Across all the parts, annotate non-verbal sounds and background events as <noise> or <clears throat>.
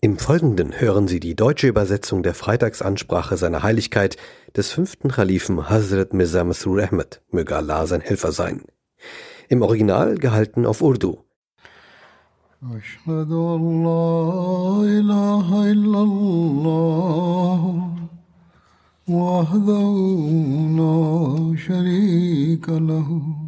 Im Folgenden hören Sie die deutsche Übersetzung der Freitagsansprache seiner Heiligkeit des fünften Khalifen Hazrat Mirza Masroor Ahmed, möge Allah sein Helfer sein. Im Original gehalten auf Urdu. وحده لا شريك له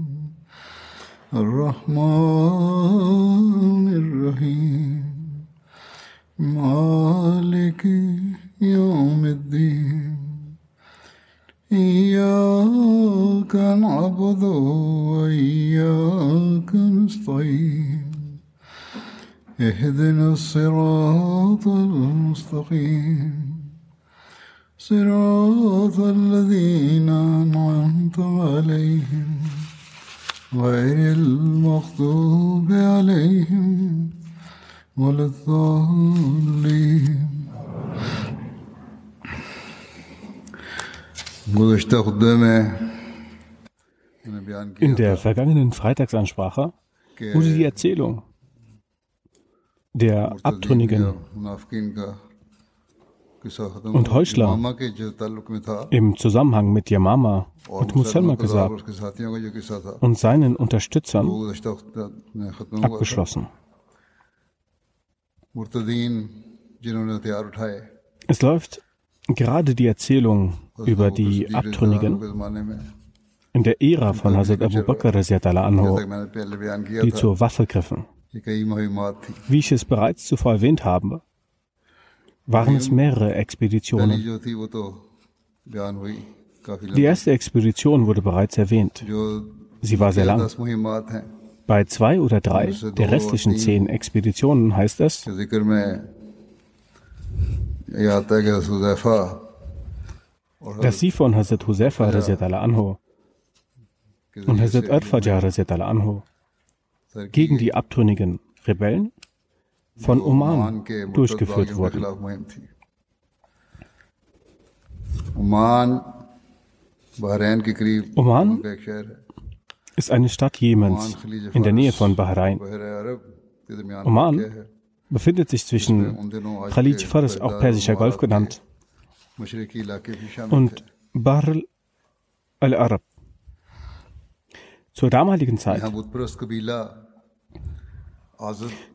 الرحمن الرحيم. مالك يوم الدين. إياك نعبد وإياك نستعين. اهدنا الصراط المستقيم. صراط الذين أنعمت عليهم. غير المغضوب عليهم ولا الضالين In der vergangenen Freitagsansprache wurde die Erzählung der Abtrünnigen und Heuchler im Zusammenhang mit Yamama und Muselma gesagt und seinen Unterstützern abgeschlossen. Es läuft gerade die Erzählung über die Abtrünnigen. in der Ära von Hazrat Abu Bakr anhu, die zur Waffe griffen. Wie ich es bereits zuvor erwähnt habe, waren es mehrere Expeditionen. Die erste Expedition wurde bereits erwähnt. Sie war sehr lang. Bei zwei oder drei der restlichen zehn Expeditionen heißt es, dass sie von Hazrat Husefa anho und Hazrat Arfajar anho gegen die abtrünnigen Rebellen? von Oman durchgeführt wurde. Oman ist eine Stadt Jemens in der Nähe von Bahrain. Oman befindet sich zwischen Khalid Faris, auch Persischer Golf genannt, und Bahr al-Arab. Zur damaligen Zeit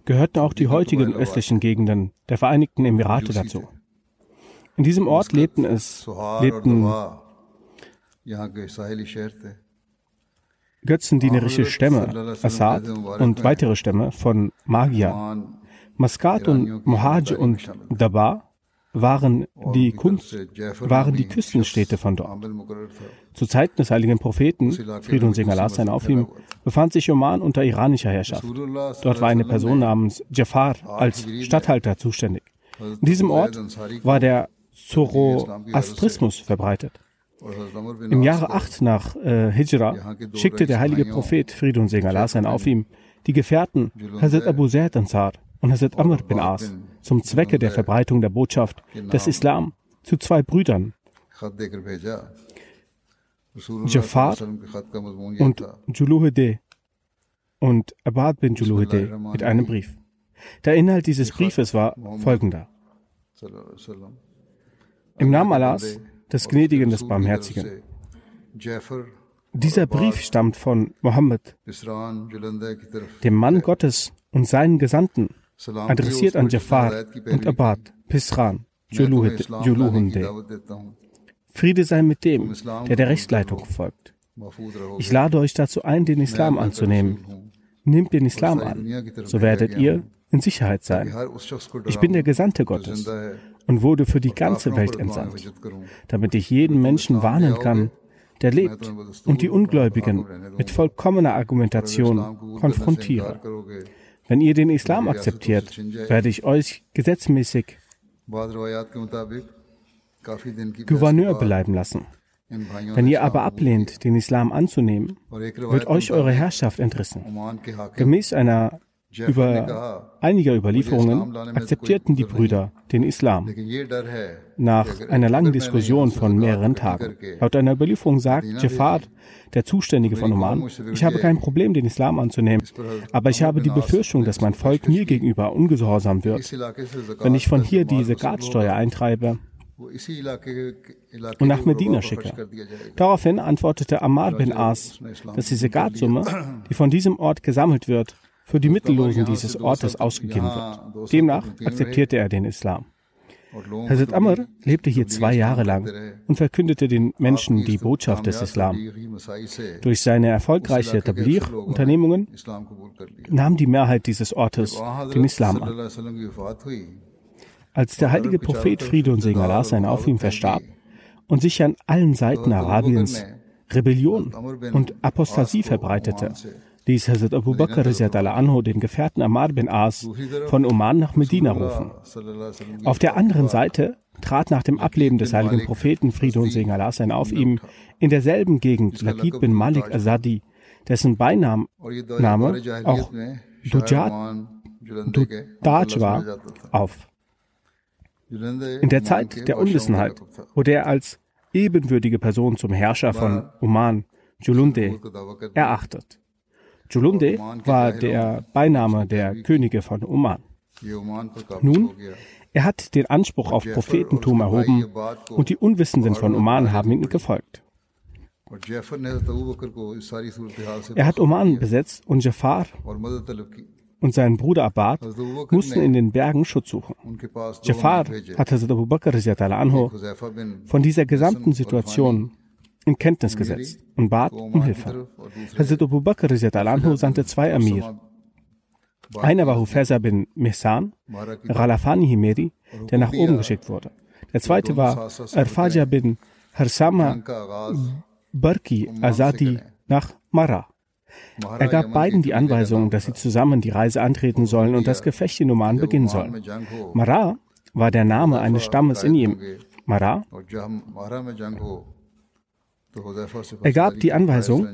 gehörten auch die heutigen östlichen Gegenden der Vereinigten Emirate dazu. In diesem Ort lebten es, lebten götzendienerische Stämme, Assad und weitere Stämme von Magier, Maskat und Mohaj und Daba waren die, Kunst, waren die Küstenstädte von dort. Zu Zeiten des heiligen Propheten, Friede und Segen Allah sein auf ihm, befand sich Oman unter iranischer Herrschaft. Dort war eine Person namens Jafar als Statthalter zuständig. In diesem Ort war der Zoroastrismus verbreitet. Im Jahre 8 nach äh, Hijra schickte der heilige Prophet, Friede und Segen Allah sein auf ihm, die Gefährten Hazrat Abu Zaid Ansar und Hazrat Amr bin As zum Zwecke der Verbreitung der Botschaft des genau. Islam zu zwei Brüdern, Jafar und Juluhide und Abad bin Juluhide mit einem Brief. Der Inhalt dieses Briefes war folgender. Im Namen Allahs, des Gnädigen, des Barmherzigen. Dieser Brief stammt von Mohammed, dem Mann Gottes und seinen Gesandten, adressiert an Jafar und Abad, Pisran, Juluhunde. Friede sei mit dem, der der Rechtsleitung folgt. Ich lade euch dazu ein, den Islam anzunehmen. Nehmt den Islam an, so werdet ihr in Sicherheit sein. Ich bin der Gesandte Gottes und wurde für die ganze Welt entsandt, damit ich jeden Menschen warnen kann, der lebt und die Ungläubigen mit vollkommener Argumentation konfrontiere. Wenn ihr den Islam akzeptiert, werde ich euch gesetzmäßig Gouverneur bleiben lassen. Wenn ihr aber ablehnt, den Islam anzunehmen, wird euch eure Herrschaft entrissen. Gemäß einer über einiger Überlieferungen akzeptierten die Brüder den Islam. Nach einer langen Diskussion von mehreren Tagen. Laut einer Überlieferung sagt Jafar, der Zuständige von Oman, ich habe kein Problem, den Islam anzunehmen, aber ich habe die Befürchtung, dass mein Volk mir gegenüber ungehorsam wird. Wenn ich von hier die Sekatsteuer eintreibe, und nach Medina schicke. Daraufhin antwortete Ammar bin As, dass die Segatsumme, <clears throat> die von diesem Ort gesammelt wird, für die Mittellosen dieses Ortes ausgegeben wird. Demnach akzeptierte er den Islam. Hazrat Amr lebte hier zwei Jahre lang und verkündete den Menschen die Botschaft des Islam. Durch seine erfolgreiche Tabligh-Unternehmungen nahm die Mehrheit dieses Ortes den Islam an. Als der heilige Prophet Friede und Segen Allah sein auf ihm verstarb und sich an allen Seiten Arabiens Rebellion und Apostasie verbreitete, ließ Hazrat Abu Bakr anhu den Gefährten Amar bin As von Oman nach Medina rufen. Auf der anderen Seite trat nach dem Ableben des heiligen Propheten Friede und Segen Allah sein auf ihm in derselben Gegend Lakid bin Malik Azadi, dessen Beiname auch Dujat, Dudaj war, auf. In der Zeit der Unwissenheit wurde er als ebenwürdige Person zum Herrscher von Oman, Julunde, erachtet. Julunde war der Beiname der Könige von Oman. Nun, er hat den Anspruch auf Prophetentum erhoben und die Unwissenden von Oman haben ihm gefolgt. Er hat Oman besetzt und Jafar und sein Bruder Abad mussten in den Bergen Schutz suchen. Jafar hat Hazrat Abu Bakr von dieser gesamten Situation in Kenntnis gesetzt und bat um Hilfe. Hazrat Abu Bakr anhu sandte zwei Amir. Einer war Hufeza bin Mihsan, Ralafani Himeri, der nach oben geschickt wurde. Der zweite war Arfaja bin Harsama Barki Azadi nach Mara. Er gab beiden die Anweisung, dass sie zusammen die Reise antreten sollen und das Gefecht in Oman beginnen sollen. Mara war der Name eines Stammes in ihm. Mara. Er gab die Anweisung,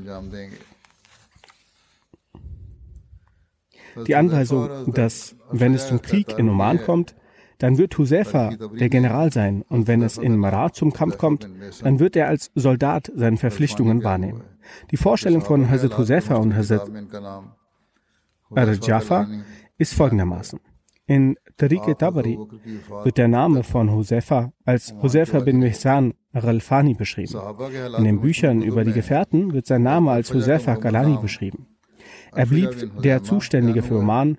die Anweisung, dass wenn es zum Krieg in Oman kommt, dann wird Husefa der General sein und wenn es in Mara zum Kampf kommt, dann wird er als Soldat seine Verpflichtungen wahrnehmen. Die Vorstellung von Hazrat Husefa und Hazrat Ar-Jafar ist folgendermaßen. In Tariq Tabari wird der Name von Husefa als Husefa bin Mihsan Ralfani beschrieben. In den Büchern über die Gefährten wird sein Name als Husefa Galani beschrieben. Er blieb der Zuständige für Oman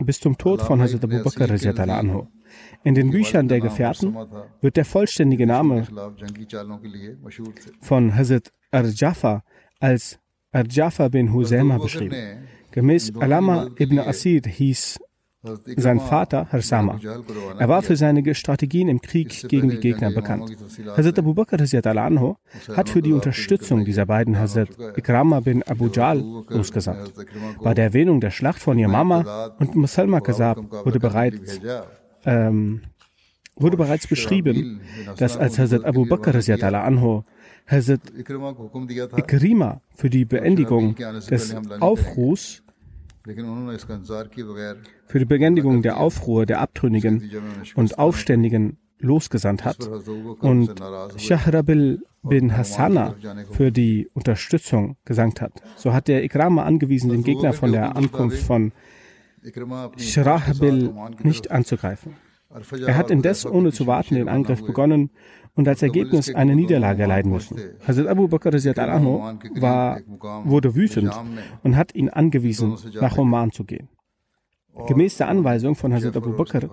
bis zum Tod von Hazrat Abu Bakr anhu. In den Büchern der Gefährten wird der vollständige Name von Hazrat Ar-Jafar als Ar-Jafar bin Husayma beschrieben. Gemäß Alama ibn Asir hieß sein Vater Harsama. Er war für seine Strategien im Krieg gegen die Gegner bekannt. Hazrat Abu Bakr anhu hat für die Unterstützung dieser beiden Hazrat Ikrama bin Abu Jal losgesandt. Bei der Erwähnung der Schlacht von Yamama und Musalma Kazab wurde bereits ähm, wurde bereits beschrieben, dass als Hazrat Abu Bakr anhu Hazrat Ikrima für die Beendigung des Aufruhrs für die Beendigung der Aufruhr der Abtrünnigen und Aufständigen losgesandt hat und Shahrabil bin Hassana für die Unterstützung gesandt hat. So hat der Ikrama angewiesen, den Gegner von der Ankunft von Shrahabil nicht anzugreifen. Er hat indes ohne zu warten den Angriff begonnen und als Ergebnis eine Niederlage erleiden müssen. Hazrat Abu Bakr anhu war, wurde wütend und hat ihn angewiesen, nach Oman zu gehen. Gemäß der Anweisung von Hazrat Abu Bakr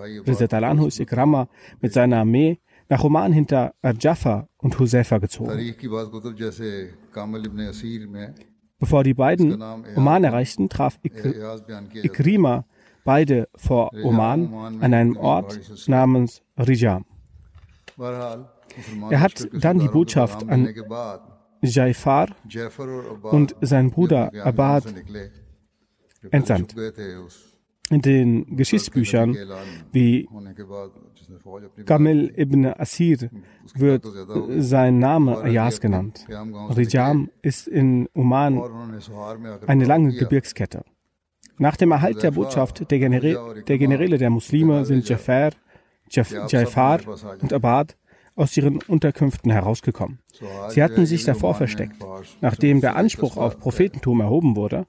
anhu ist Ikrama mit seiner Armee nach Oman hinter Al-Jaffa und Huzaifa gezogen. Bevor die beiden Oman erreichten, traf Ikrima beide vor Oman an einem Ort namens Rijam. Er hat dann die Botschaft an Jaifar und seinen Bruder Abad entsandt. In den Geschichtsbüchern wie Kamil ibn Asir wird sein Name Ayaz genannt. Rijam ist in Oman eine lange Gebirgskette. Nach dem Erhalt der Botschaft der, Genere der Generäle der Muslime sind Jafar, Jaf Jafar und Abad aus ihren Unterkünften herausgekommen. Sie hatten sich davor versteckt, nachdem der Anspruch auf Prophetentum erhoben wurde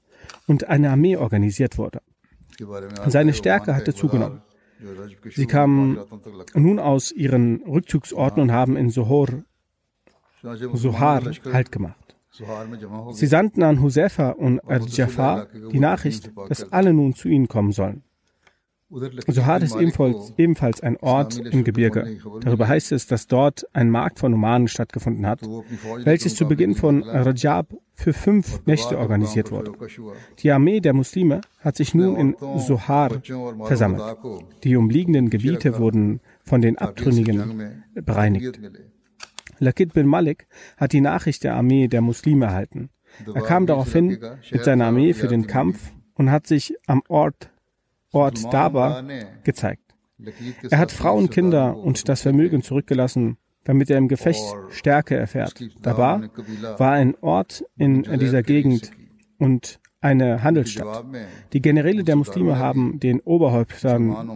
und eine Armee organisiert wurde. Seine Stärke hatte zugenommen. Sie kamen nun aus ihren Rückzugsorten und haben in Sohor, Sohar Halt gemacht. Sie sandten an Husefa und Al-Jafar die Nachricht, dass alle nun zu ihnen kommen sollen. Sohar ist ebenfalls, ebenfalls ein Ort im Gebirge. Darüber heißt es, dass dort ein Markt von Nomaden stattgefunden hat, welches zu Beginn von Rajab für fünf Nächte organisiert wurde. Die Armee der Muslime hat sich nun in Sohar versammelt. Die umliegenden Gebiete wurden von den Abtrünnigen bereinigt. Lakid bin Malik hat die Nachricht der Armee der Muslime erhalten. Er kam daraufhin mit seiner Armee für den Kampf und hat sich am Ort Ort Daba gezeigt. Er hat Frauen, Kinder und das Vermögen zurückgelassen, damit er im Gefecht Stärke erfährt. Daba war ein Ort in dieser Gegend und eine Handelsstadt. Die Generäle der Muslime haben den Oberhäuptern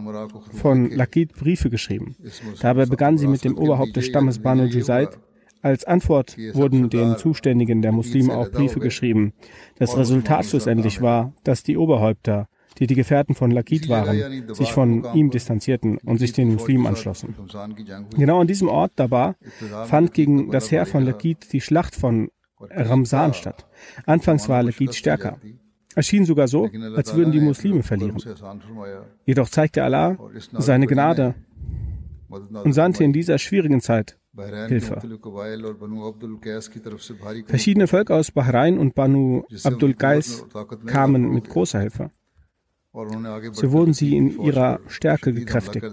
von Lakid Briefe geschrieben. Dabei begannen sie mit dem Oberhaupt des Stammes Banu Jusaid. Als Antwort wurden den Zuständigen der Muslime auch Briefe geschrieben. Das Resultat schlussendlich war, dass die Oberhäupter die die Gefährten von Lakid waren, sich von ihm distanzierten und sich den Muslimen anschlossen. Genau an diesem Ort, Dabar, fand gegen das Heer von Lakid die Schlacht von Ramsan statt. Anfangs war Lakid stärker. Es schien sogar so, als würden die Muslime verlieren. Jedoch zeigte Allah seine Gnade und sandte in dieser schwierigen Zeit Hilfe. Verschiedene Völker aus Bahrain und Banu Abdul Qais kamen mit großer Hilfe. So wurden sie in ihrer Stärke gekräftigt.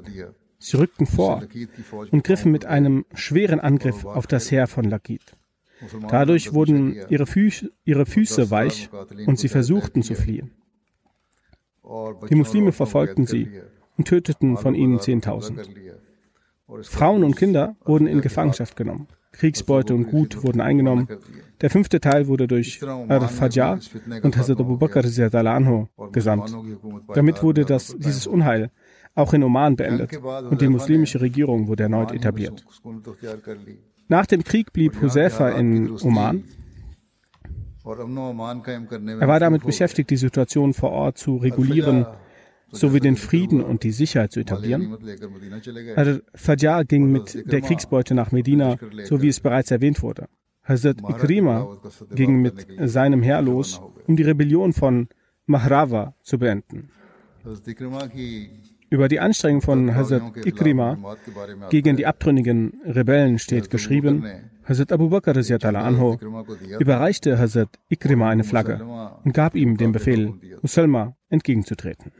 Sie rückten vor und griffen mit einem schweren Angriff auf das Heer von Lakid. Dadurch wurden ihre, Füße, ihre Füße weich und sie versuchten zu fliehen. Die Muslime verfolgten sie und töteten von ihnen 10.000. Frauen und Kinder wurden in Gefangenschaft genommen. Kriegsbeute und Gut wurden eingenommen. Der fünfte Teil wurde durch Al-Fajr und Hazrat Abu Bakr anhu gesandt. Damit wurde das, dieses Unheil auch in Oman beendet und die muslimische Regierung wurde erneut etabliert. Nach dem Krieg blieb Huzaifa in Oman. Er war damit beschäftigt, die Situation vor Ort zu regulieren sowie den Frieden und die Sicherheit zu etablieren. Al-Fajr ging mit der Kriegsbeute nach Medina, so wie es bereits erwähnt wurde. Hazrat Ikrima ging mit seinem Heer los, um die Rebellion von Mahrawa zu beenden. Über die Anstrengung von Hazrat Ikrima gegen die abtrünnigen Rebellen steht geschrieben, Hazrat Abu Bakr anhu überreichte Hazrat Ikrima eine Flagge und gab ihm den Befehl, Musalma entgegenzutreten.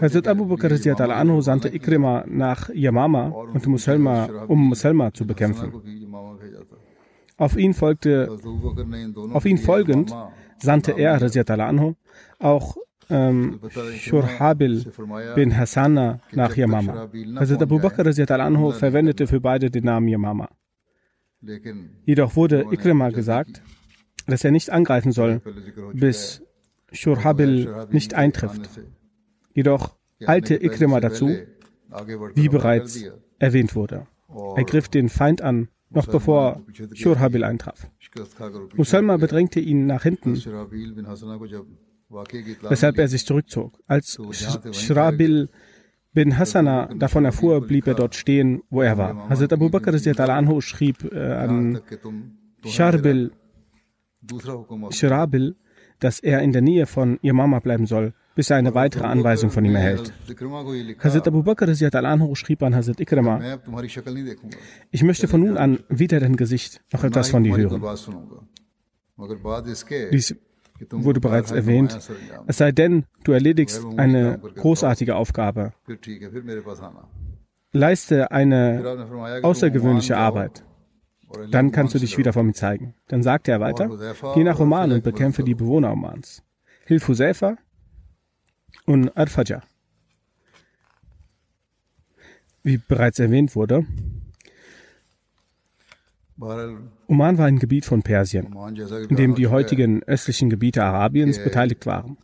Hazrat Abu Bakr anhu sandte Ikrima nach Yamama und Musalma, um Musalma zu bekämpfen. Auf ihn, folgte, auf ihn folgend sandte er, anhu, auch ähm, Shurhabil bin Hassana nach Yamama. Hazrat Abu Bakr anhu verwendete für beide den Namen Yamama. Jedoch wurde Ikrima gesagt, dass er nicht angreifen soll, bis Shurhabil nicht eintrifft. Jedoch eilte Ikrima dazu, wie bereits erwähnt wurde. Er griff den Feind an, noch bevor Shurhabil eintraf. Musalma bedrängte ihn nach hinten, weshalb er sich zurückzog. Als Shrabil bin Hassana davon erfuhr, blieb er dort stehen, wo er war. Hazrat Abu Bakr anhu schrieb äh, an Sharbil, Shrabil, dass er in der Nähe von ihr Mama bleiben soll, bis er eine weitere Anweisung von ihm erhält. Hazrat Abu Bakr al-Anhu schrieb an Hazrat Ikrama, ich möchte von nun an weder dein Gesicht noch etwas von dir hören. Dies wurde bereits erwähnt. Es sei denn, du erledigst eine großartige Aufgabe. Leiste eine außergewöhnliche Arbeit. Dann kannst du dich wieder vor mir zeigen. Dann sagte er weiter, geh nach Oman und bekämpfe die Bewohner Omans. Hilf Husayfa und Arfaja. Wie bereits erwähnt wurde, Oman war ein Gebiet von Persien, in dem die heutigen östlichen Gebiete Arabiens beteiligt waren.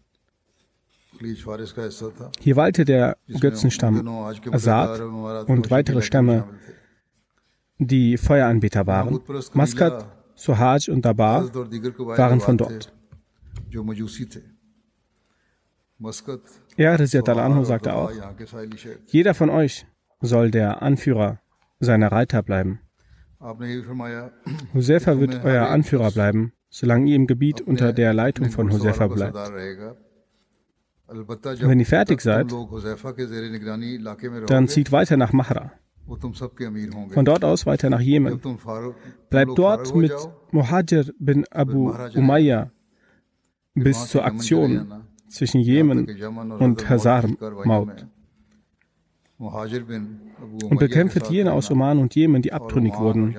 Hier weilte der Götzenstamm Asad und weitere Stämme, die Feueranbeter waren. Maskat, Sohaj und Dabar waren von dort. Er, Rizat al-Anhu, sagte auch, jeder von euch soll der Anführer seiner Reiter bleiben. Husefa wird euer Anführer bleiben, solange ihr im Gebiet unter der Leitung von Husefa bleibt. Wenn ihr fertig seid, dann zieht weiter nach Mahra. Von dort aus weiter nach Jemen. Bleibt dort mit Muhajir bin Abu Umayya bis zur Aktion zwischen Jemen und Hazar Maut und bekämpft jene aus Oman und Jemen, die abtrünnig wurden.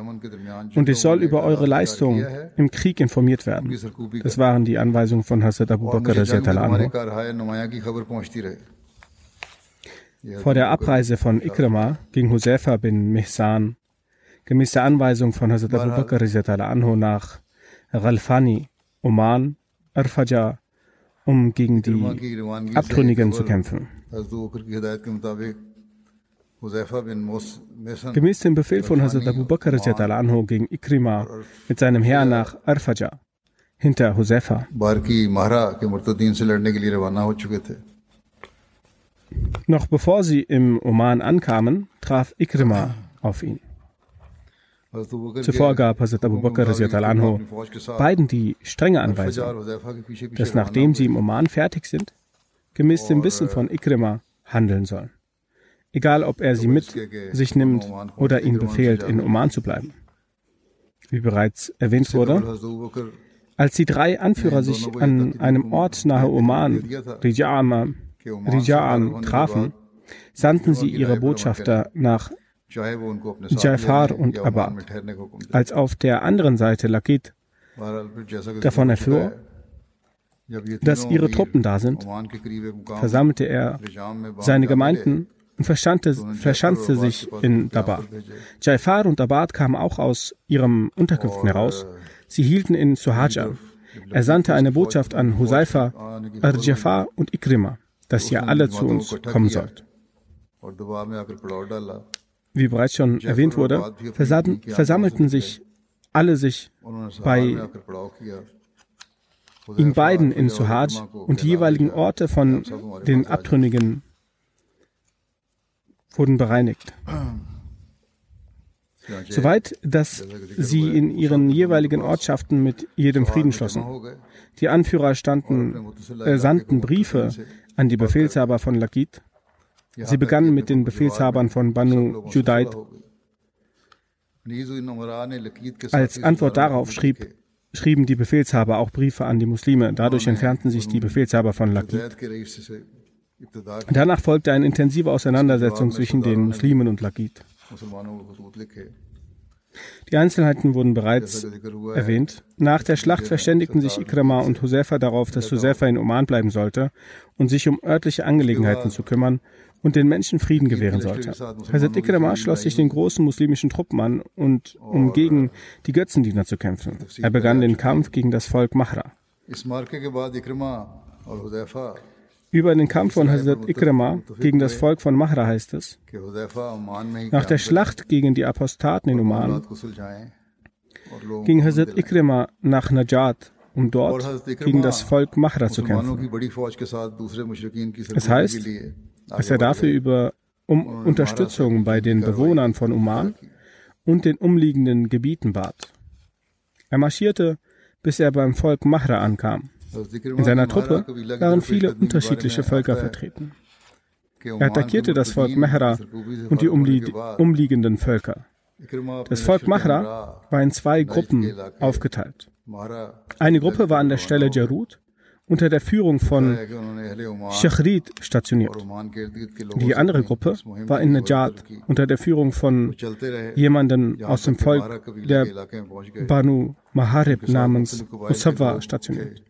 Und ich soll über eure Leistung im Krieg informiert werden. Das waren die Anweisungen von Hazrat Abu Bakr anhu. Vor der Abreise von Ikrama ging Husefa bin Mihsan gemäß der Anweisung von Hazrat Abu Bakr anhu nach Ghalfani, Oman, Arfaja, um gegen die Abtrünnigen zu kämpfen. Gemäß dem Befehl von Hazrat Abu Bakr anhu gegen Ikrima mit seinem Heer nach Arfaja hinter Husefa. Noch bevor sie im Oman ankamen, traf Ikrima <clears throat> auf ihn. Zuvor gab Hazrat Abu Bakr anhu beiden die strenge Anweisung, dass nachdem sie im Oman fertig sind, gemäß dem Wissen von Ikrima handeln sollen egal ob er sie mit sich nimmt oder ihnen befehlt, in Oman zu bleiben. Wie bereits erwähnt wurde, als die drei Anführer sich an einem Ort nahe Oman, Rija'an, trafen, sandten sie ihre Botschafter nach Jaifar und Abad. Als auf der anderen Seite Lakit davon erfuhr, dass ihre Truppen da sind, versammelte er seine Gemeinden und verschanzte sich in Dabar. Jaifar und Abad kamen auch aus ihren Unterkünften heraus. Sie hielten in Suhaj an. Er sandte eine Botschaft an Husayfa, Arjafar und Ikrima, dass ihr alle zu uns kommen sollt. Wie bereits schon erwähnt wurde, versammelten sich alle sich bei ihnen beiden in Suhaj und die jeweiligen Orte von den Abtrünnigen wurden bereinigt. Soweit, dass sie in ihren jeweiligen Ortschaften mit jedem Frieden schlossen. Die Anführer standen, äh, sandten Briefe an die Befehlshaber von Lakit. Sie begannen mit den Befehlshabern von Banu Judaid. Als Antwort darauf schrieb, schrieben die Befehlshaber auch Briefe an die Muslime. Dadurch entfernten sich die Befehlshaber von Lakit. Danach folgte eine intensive Auseinandersetzung zwischen den Muslimen und Lagid. Die Einzelheiten wurden bereits erwähnt. Nach der Schlacht verständigten sich Ikrama und Husefa darauf, dass Husefa in Oman bleiben sollte und sich um örtliche Angelegenheiten zu kümmern und den Menschen Frieden gewähren sollte. Hazrat Ikrama schloss sich den großen muslimischen Truppen an, und, um gegen die Götzendiener zu kämpfen. Er begann den Kampf gegen das Volk Mahra. Über den Kampf von Hazrat Ikrama gegen das Volk von Mahra heißt es, nach der Schlacht gegen die Apostaten in Oman ging Hazrat Ikrama nach Najat, um dort gegen das Volk Mahra zu kämpfen. Es heißt, dass er dafür über um Unterstützung bei den Bewohnern von Oman und den umliegenden Gebieten bat. Er marschierte, bis er beim Volk Mahra ankam. In seiner Truppe waren viele unterschiedliche Völker vertreten. Er attackierte das Volk Mehra und die umliegenden Völker. Das Volk Mahra war in zwei Gruppen aufgeteilt. Eine Gruppe war an der Stelle Jarut unter der Führung von Shachrid stationiert. Die andere Gruppe war in Najat unter der Führung von jemandem aus dem Volk der Banu Maharib namens Usawwa stationiert.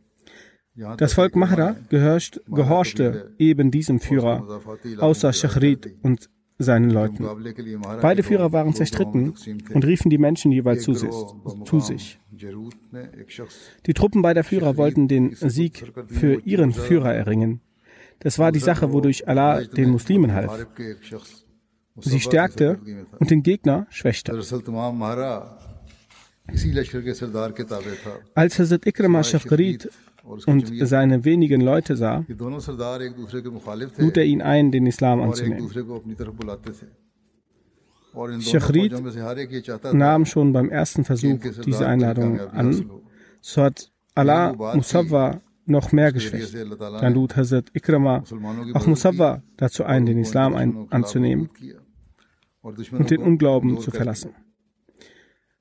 Das Volk Mahra gehorcht, gehorchte eben diesem Führer, außer Shachrid und seinen Leuten. Beide Führer waren zerstritten und riefen die Menschen jeweils zu sich, zu sich. Die Truppen beider Führer wollten den Sieg für ihren Führer erringen. Das war die Sache, wodurch Allah den Muslimen half. Sie stärkte und den Gegner schwächte. Als Hazrat Ikrama Shafqarid und seine wenigen Leute sah, lud er ihn ein, den Islam anzunehmen. Shachrid nahm schon beim ersten Versuch diese Einladung an. So hat Allah Musawwa noch mehr geschwächt. Dann lud Hazrat Ikrama auch Musawwa dazu ein, den Islam ein, anzunehmen und den Unglauben zu verlassen.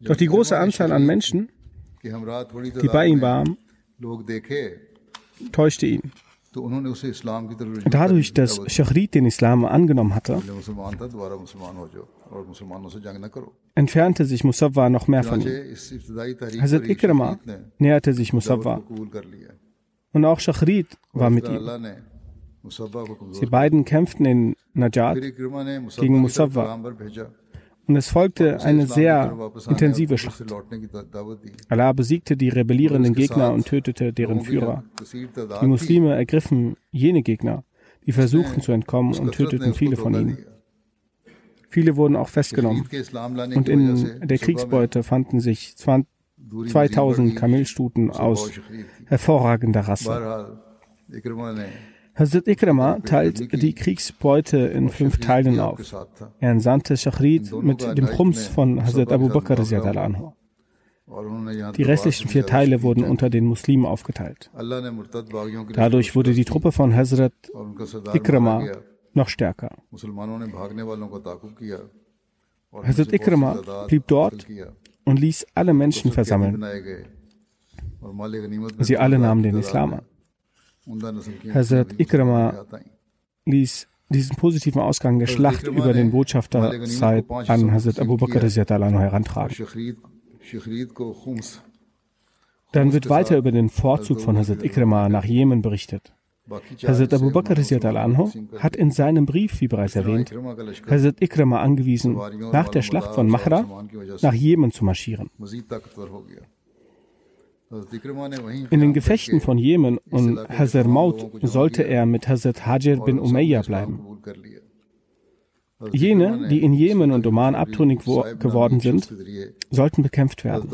Doch die große Anzahl an Menschen, die bei ihm waren, täuschte ihn. Dadurch, dass Shachrid den Islam angenommen hatte, entfernte sich Musawwa noch mehr von ihm. Hazrat Ikrama näherte sich Musawwa. Und auch Shachrid war mit ihm. Sie beiden kämpften in Najat gegen Musawwa. Und es folgte eine sehr intensive Schlacht. Allah besiegte die rebellierenden Gegner und tötete deren Führer. Die Muslime ergriffen jene Gegner, die versuchten zu entkommen und töteten viele von ihnen. Viele wurden auch festgenommen. Und in der Kriegsbeute fanden sich 2000 Kamelstuten aus hervorragender Rasse. Hazrat Ikrama teilt die Kriegsbeute in fünf Teilen auf. Er entsandte Shachrid mit dem Khums von Hazrat Abu Bakr anhu. Die restlichen vier Teile wurden unter den Muslimen aufgeteilt. Dadurch wurde die Truppe von Hazrat Ikrama noch stärker. Hazrat Ikrama blieb dort und ließ alle Menschen versammeln. Sie alle nahmen den Islam an. Hazrat Ikrama ließ diesen positiven Ausgang der Schlacht über den Botschafter Said an Hazrat Abu Bakr herantragen. Dann wird weiter über den Vorzug von Hazrat Ikrama nach Jemen berichtet. Hazrat Abu Bakr hat in seinem Brief, wie bereits erwähnt, Hazrat Ikrama angewiesen, nach der Schlacht von Mahra nach Jemen zu marschieren. In den Gefechten von Jemen und Hazar Maut sollte er mit Hazrat Hajir bin Umayyah bleiben. Jene, die in Jemen und Oman abtrünnig geworden sind, sollten bekämpft werden.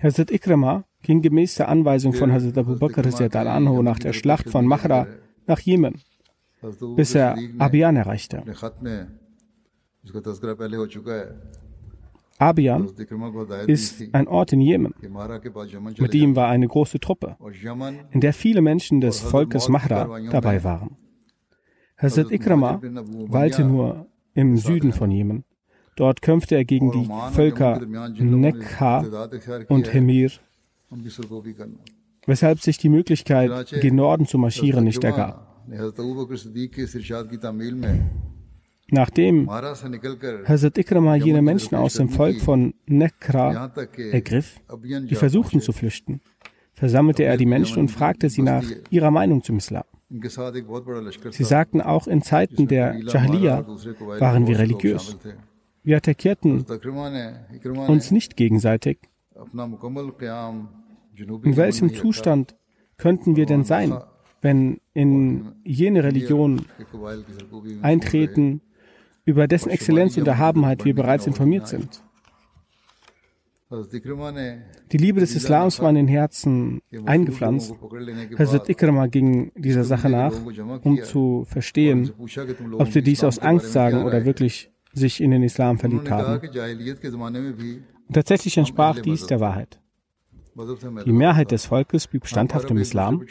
Hazrat Ikrama ging gemäß der Anweisung von Hazrat Abu Bakr anhu nach der Schlacht von Mahra nach Jemen, bis er Abian erreichte. Abian ist ein Ort in Jemen. Mit ihm war eine große Truppe, in der viele Menschen des Volkes Mahra dabei waren. Hazrat Ikrama weilte nur im Süden von Jemen. Dort kämpfte er gegen die Völker Nekha und Hemir, weshalb sich die Möglichkeit, gen Norden zu marschieren, nicht ergab. Nachdem Hazrat Ikrama jene Menschen aus dem Volk von Nekra ergriff, die versuchten zu flüchten, versammelte er die Menschen und fragte sie nach ihrer Meinung zum Islam. Sie sagten, auch in Zeiten der Jahiliya waren wir religiös. Wir attackierten uns nicht gegenseitig. In welchem Zustand könnten wir denn sein, wenn in jene Religion eintreten, über dessen Exzellenz und Erhabenheit wir bereits informiert sind. Die Liebe des Islams war in den Herzen eingepflanzt. Hazrat Ikrama ging dieser Sache nach, um zu verstehen, ob sie dies aus Angst sagen oder wirklich sich in den Islam verliebt haben. Und tatsächlich entsprach dies der Wahrheit. Die Mehrheit des Volkes blieb standhaft im Islam,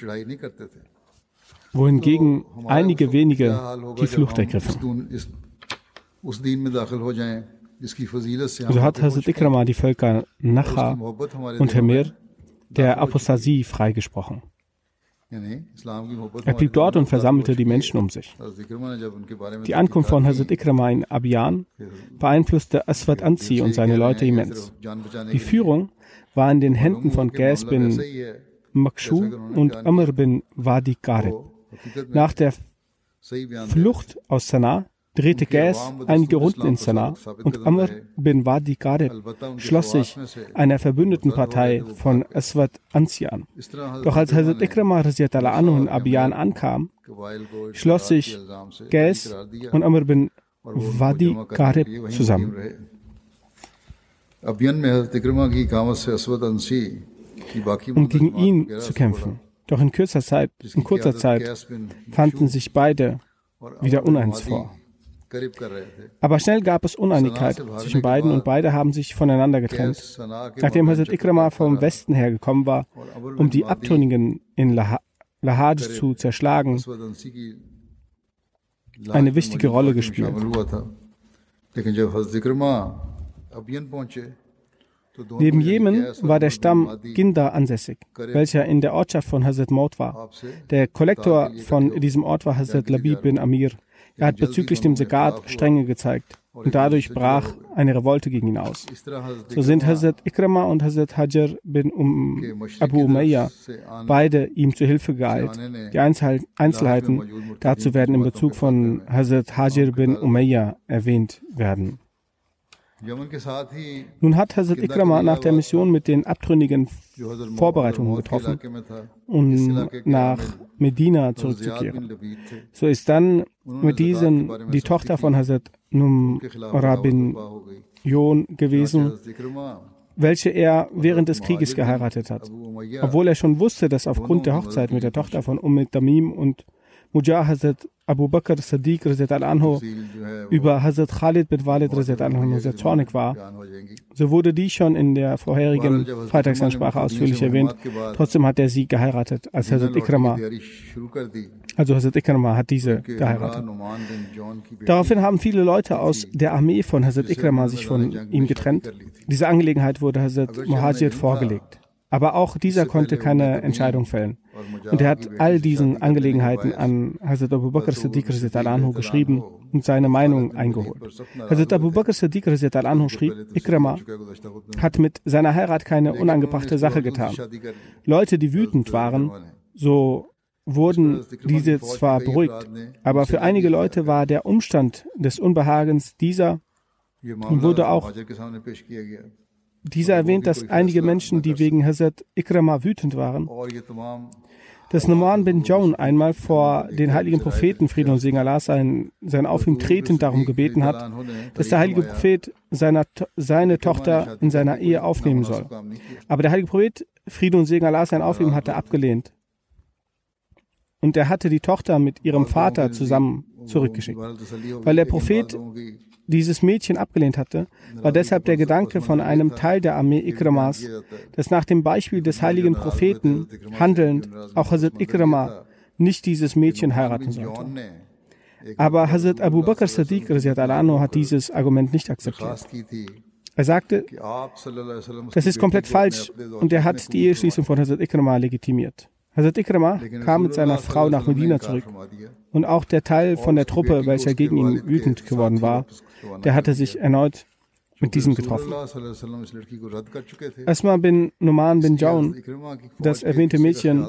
wohingegen einige wenige die Flucht ergriffen. So hat Hazrat Ikrama die Völker Nacha und Hemir der Apostasie freigesprochen. Er blieb dort und versammelte die Menschen um sich. Die Ankunft von Hazrat Ikrama in Abiyan beeinflusste Aswad Anzi und seine Leute immens. Die Führung war in den Händen von Gas bin Makshu und Amr bin Wadi Garib. Nach der Flucht aus Sanaa drehte Gas einige Runden in Sanaa und Amr bin Wadi Garib schloss sich einer verbündeten Partei von Aswad Ansi an. Doch als Hazrat Ikramah anhu in Abiyan ankam, schloss sich Gas und Amr bin Wadi Garib zusammen. Um gegen ihn zu kämpfen. Doch in Zeit, in kurzer Zeit fanden sich beide wieder uneins vor. Aber schnell gab es Uneinigkeit zwischen beiden und beide haben sich voneinander getrennt. Nachdem Hazrat Ikrama vom Westen her gekommen war, um die Abtrünnigen in Lahaj zu zerschlagen, eine wichtige Rolle gespielt. Neben Jemen war der Stamm Ginda ansässig, welcher in der Ortschaft von Hazrat Maut war. Der Kollektor von diesem Ort war Hazrat Labib bin Amir. Er hat bezüglich dem Zakat Strenge gezeigt und dadurch brach eine Revolte gegen ihn aus. So sind Hazrat Ikrama und Hazrat Hajar bin um Abu Umayyah beide ihm zu Hilfe geeilt. Die Einzelheiten dazu werden in Bezug von Hazrat Hajar bin Umayyah erwähnt werden. Nun hat Hazrat Ikrama nach der Mission mit den Abtrünnigen Vorbereitungen getroffen, um nach Medina zurückzukehren. So ist dann mit diesen die Tochter von Hazrat Numra bin Yon gewesen, welche er während des Krieges geheiratet hat. Obwohl er schon wusste, dass aufgrund der Hochzeit mit der Tochter von Umm Tamim und Mujah Hazrat Abu Bakr Sadiq anhu über Hazrat Khalid bin Walid anhu sehr zornig war, so wurde dies schon in der vorherigen Freitagsansprache ausführlich erwähnt. Trotzdem hat er sie geheiratet als Hazrat Ikrama. Also Hazrat Ikrama hat diese geheiratet. Daraufhin haben viele Leute aus der Armee von Hazrat Ikrama sich von ihm getrennt. Diese Angelegenheit wurde Hazrat Muhajir vorgelegt. Aber auch dieser konnte keine Entscheidung fällen. Und er hat all diesen Angelegenheiten an Hazrat Abu Bakr Siddiq anhu geschrieben und seine Meinung eingeholt. Hazrat Abu Bakr Siddiq anhu schrieb, Ikrama hat mit seiner Heirat keine unangebrachte Sache getan. Leute, die wütend waren, so wurden diese zwar beruhigt, aber für einige Leute war der Umstand des Unbehagens dieser und wurde auch dieser erwähnt, dass einige Menschen, die wegen Hazrat Ikrama wütend waren, dass Numan bin Jaun einmal vor den heiligen Propheten Frieden und Segen Allah sein, sein auf ihm tretend darum gebeten hat, dass der heilige Prophet seiner, seine Tochter in seiner Ehe aufnehmen soll. Aber der heilige Prophet Frieden und Segen Allah sein auf ihm hatte abgelehnt. Und er hatte die Tochter mit ihrem Vater zusammen zurückgeschickt. Weil der Prophet dieses Mädchen abgelehnt hatte, war deshalb der Gedanke von einem Teil der Armee Ikramas, dass nach dem Beispiel des heiligen Propheten handelnd auch Hazrat Ikrama nicht dieses Mädchen heiraten sollte. Aber Hazrat Abu Bakr Sadiq hat dieses Argument nicht akzeptiert. Er sagte, das ist komplett falsch und er hat die Eheschließung von Hazrat Ikrama legitimiert. Hazrat Ikrama kam mit seiner Frau nach Medina zurück. und auch der Teil von der Truppe, welcher gegen ihn wütend geworden war, der hatte sich erneut mit diesem getroffen. Asma bin Numan bin Jaun, das erwähnte Mädchen,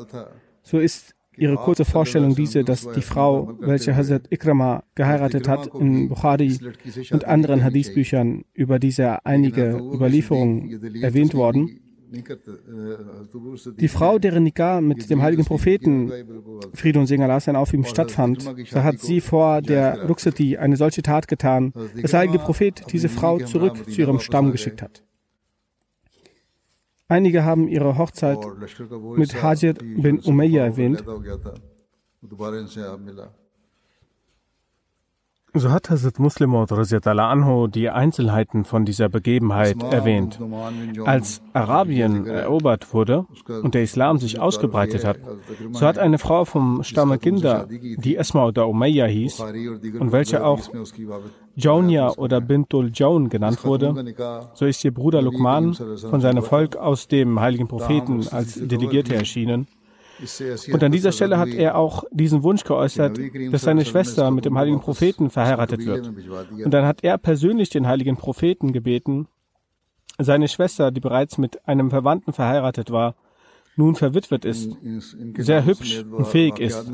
so ist ihre kurze Vorstellung diese, dass die Frau, welche Hazrat Ikrama geheiratet hat, in Bukhari und anderen Hadithbüchern über diese einige Überlieferungen erwähnt worden. Die Frau, deren Nikah mit dem heiligen Propheten Friede und Segen Allah auf ihm stattfand, da hat sie vor der Ruxati eine solche Tat getan, dass der heilige Prophet diese Frau zurück zu ihrem Stamm geschickt hat. Einige haben ihre Hochzeit mit Hajir bin Umayyah erwähnt. So hat Hazrat Muslim anhu die Einzelheiten von dieser Begebenheit erwähnt. Als Arabien erobert wurde und der Islam sich ausgebreitet hat, so hat eine Frau vom Stamme Ginda, die Esma oder Umayyah hieß und welche auch Jaunia oder Bintul Jaun genannt wurde, so ist ihr Bruder Lukman von seinem Volk aus dem heiligen Propheten als Delegierte erschienen und an dieser Stelle hat er auch diesen Wunsch geäußert, dass seine Schwester mit dem heiligen Propheten verheiratet wird. Und dann hat er persönlich den heiligen Propheten gebeten, seine Schwester, die bereits mit einem Verwandten verheiratet war, nun verwitwet ist, sehr hübsch und fähig ist,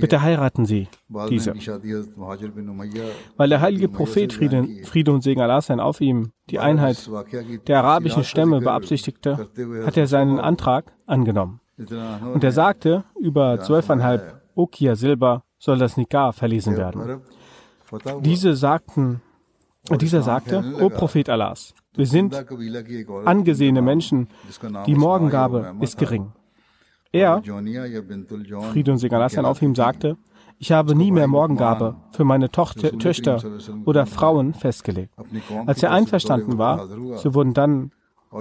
bitte heiraten Sie diese. Weil der heilige Prophet Friede, Friede und Segen Allah sein auf ihm die Einheit der arabischen Stämme beabsichtigte, hat er seinen Antrag angenommen. Und er sagte, über zwölfeinhalb Okia Silber soll das Nikah verlesen werden. Diese sagten, dieser sagte, O Prophet Allahs, wir sind angesehene Menschen, die Morgengabe ist gering. Er, Friede und Allah auf ihm, sagte, ich habe nie mehr Morgengabe für meine Tochter, Töchter oder Frauen festgelegt. Als er einverstanden war, so, wurden dann,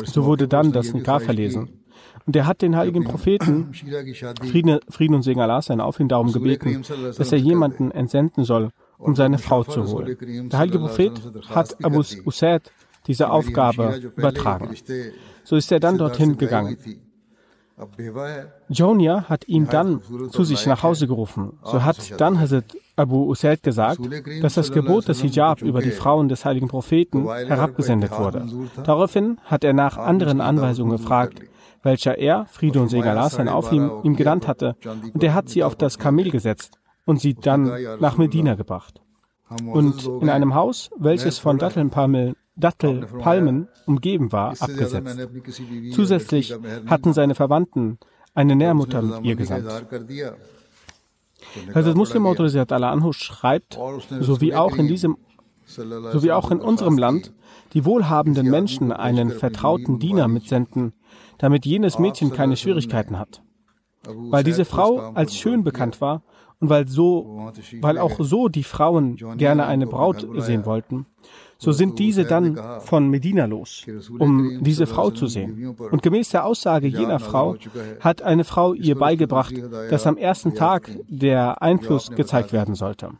so wurde dann das Nikah verlesen. Und er hat den heiligen Propheten, Frieden, Frieden und Segen Allah sein, auf ihn darum gebeten, dass er jemanden entsenden soll, um seine Frau zu holen. Der heilige Prophet hat Abu Usaid diese Aufgabe übertragen. So ist er dann dorthin gegangen. Jonia hat ihn dann zu sich nach Hause gerufen. So hat dann Hazrat Abu Usaid gesagt, dass das Gebot des Hijab über die Frauen des heiligen Propheten herabgesendet wurde. Daraufhin hat er nach anderen Anweisungen gefragt, welcher er, Friede und Segen Allah sein auf ihm, ihm genannt hatte, und er hat sie auf das Kamel gesetzt und sie dann nach Medina gebracht. Und in einem Haus, welches von Dattelpalmen, Dattelpalmen umgeben war, abgesetzt. Zusätzlich hatten seine Verwandten eine Nährmutter mit ihr gesandt. Hazrat Muslim Autorisat Allah Anhu schreibt, so wie auch in diesem so wie auch in unserem Land die wohlhabenden Menschen einen vertrauten Diener mitsenden, damit jenes Mädchen keine Schwierigkeiten hat. Weil diese Frau als schön bekannt war und weil so, weil auch so die Frauen gerne eine Braut sehen wollten, so sind diese dann von Medina los, um diese Frau zu sehen. Und gemäß der Aussage jener Frau hat eine Frau ihr beigebracht, dass am ersten Tag der Einfluss gezeigt werden sollte.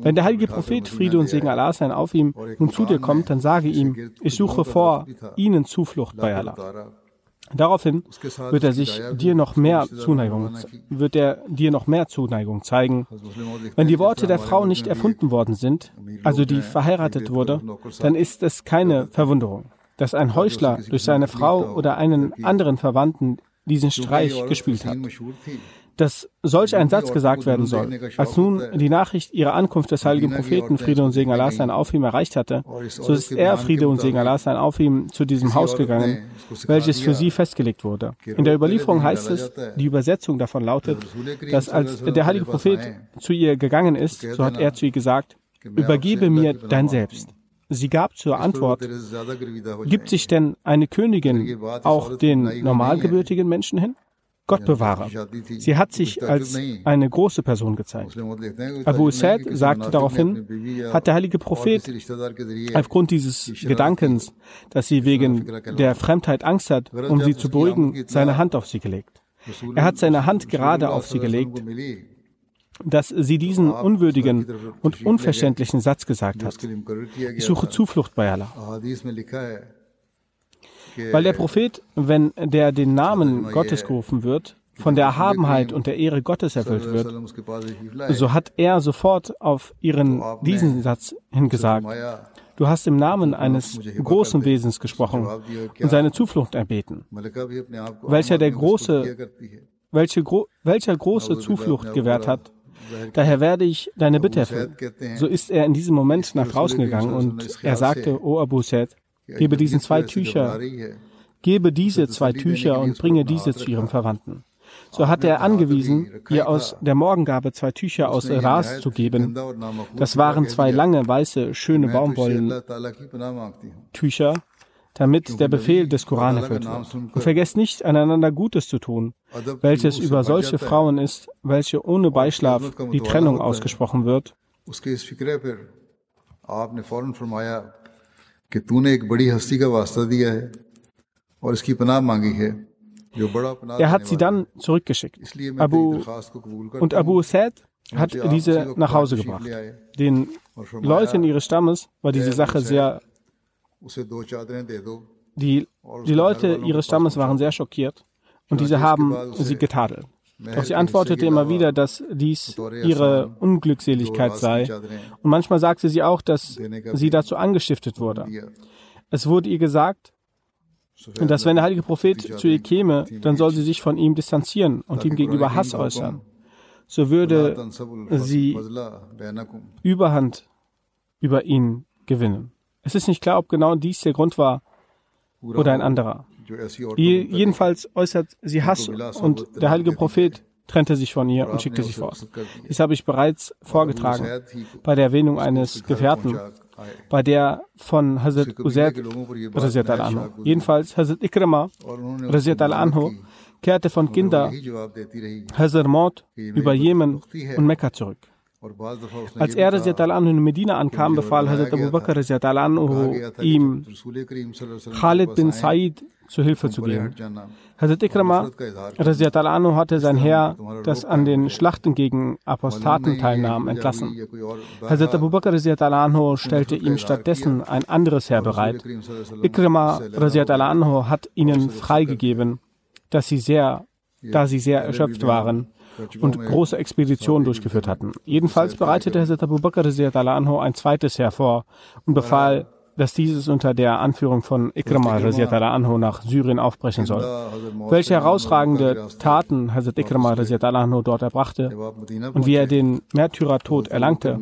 Wenn der heilige Prophet Friede und Segen Allah sein auf ihm nun zu dir kommt, dann sage ihm, ich suche vor ihnen Zuflucht bei Allah. Daraufhin wird er sich dir noch mehr Zuneigung, wird er dir noch mehr Zuneigung zeigen. Wenn die Worte der Frau nicht erfunden worden sind, also die verheiratet wurde, dann ist es keine Verwunderung, dass ein Heuchler durch seine Frau oder einen anderen Verwandten diesen Streich gespielt hat dass solch ein Satz gesagt werden soll. Als nun die Nachricht ihrer Ankunft des heiligen Propheten Friede und Segen Allah sein auf ihm erreicht hatte, so ist er, Friede und Segen Allah sein auf ihm, zu diesem Haus gegangen, welches für sie festgelegt wurde. In der Überlieferung heißt es, die Übersetzung davon lautet, dass als der heilige Prophet zu ihr gegangen ist, so hat er zu ihr gesagt, übergebe mir dein Selbst. Sie gab zur Antwort, gibt sich denn eine Königin auch den normalgebürtigen Menschen hin? Gott bewahre. Sie hat sich als eine große Person gezeigt. Abu Said sagte daraufhin, hat der heilige Prophet aufgrund dieses Gedankens, dass sie wegen der Fremdheit Angst hat, um sie zu beruhigen, seine Hand auf sie gelegt. Er hat seine Hand gerade auf sie gelegt, dass sie diesen unwürdigen und unverständlichen Satz gesagt hat. Ich suche Zuflucht bei Allah. Weil der Prophet, wenn der den Namen Gottes gerufen wird, von der Erhabenheit und der Ehre Gottes erfüllt wird, so hat er sofort auf ihren diesen Satz hingesagt. Du hast im Namen eines großen Wesens gesprochen und seine Zuflucht erbeten, welcher der große, welche, welcher große Zuflucht gewährt hat. Daher werde ich deine Bitte erfüllen. So ist er in diesem Moment nach draußen gegangen und er sagte, O Abu Said, Gebe diesen zwei Tücher, gebe diese zwei Tücher und bringe diese zu ihrem Verwandten. So hat er angewiesen, ihr aus der Morgengabe zwei Tücher aus Ras zu geben. Das waren zwei lange, weiße, schöne Baumwollentücher, damit der Befehl des Koran erfüllt wird. Und vergesst nicht, einander Gutes zu tun, welches über solche Frauen ist, welche ohne Beischlaf die Trennung ausgesprochen wird. कि तूने एक बड़ी हस्ती का वास्ता दिया है और इसकी पनाह मांगी है Er hat sie dann zurückgeschickt. Abu und Abu Said hat diese nach Hause gebracht. Den Leuten ihres Stammes war diese Sache sehr. Die, die Leute ihres Stammes waren sehr schockiert und diese haben sie getadelt. Doch sie antwortete immer wieder, dass dies ihre Unglückseligkeit sei. Und manchmal sagte sie auch, dass sie dazu angestiftet wurde. Es wurde ihr gesagt, dass wenn der heilige Prophet zu ihr käme, dann soll sie sich von ihm distanzieren und ihm gegenüber Hass äußern. So würde sie Überhand über ihn gewinnen. Es ist nicht klar, ob genau dies der Grund war oder ein anderer. Jedenfalls äußert sie Hass und der heilige Prophet trennte sich von ihr und schickte sie fort. Dies habe ich bereits vorgetragen bei der Erwähnung eines Gefährten, bei der von Hazrat Uzaid anhu. Jedenfalls Hazrat Ikrama anhu kehrte von Kinder Hazrat Maut über Jemen und Mekka zurück. Als er in Medina ankam, befahl Hazrat Abu Bakr ihm Khalid bin Said zu Hilfe zu gehen. Hazrat Ikrama anhu hatte sein Heer, das an den Schlachten gegen Apostaten teilnahm, entlassen. Hazrat Abu Bakr anhu stellte ihm stattdessen ein anderes Heer bereit. Ikrama anhu hat ihnen freigegeben, dass sie sehr, da sie sehr erschöpft waren und große Expeditionen durchgeführt hatten. Jedenfalls bereitete Hazrat Abu Bakr anhu ein zweites Heer vor und befahl dass dieses unter der Anführung von Ikrama anhu nach Syrien aufbrechen soll. Welche herausragende Taten Hazrat Ikrama anhu dort erbrachte und wie er den Märtyrertod erlangte,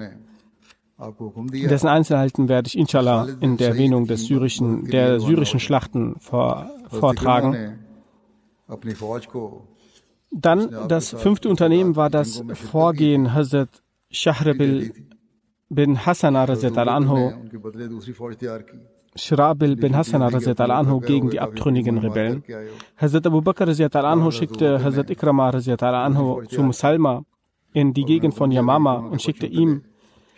dessen Einzelheiten werde ich inshallah in der Erwähnung des syrischen, der syrischen Schlachten vor, vortragen. Dann das fünfte Unternehmen war das Vorgehen Hazrat Shahrabil bin Hassan anhu, Shrabil bin Hassan anhu gegen die abtrünnigen Rebellen. Hazrat Abu Bakr anhu schickte Hazrat Ikrama anhu zu Musalma in die Gegend von Yamama und schickte ihm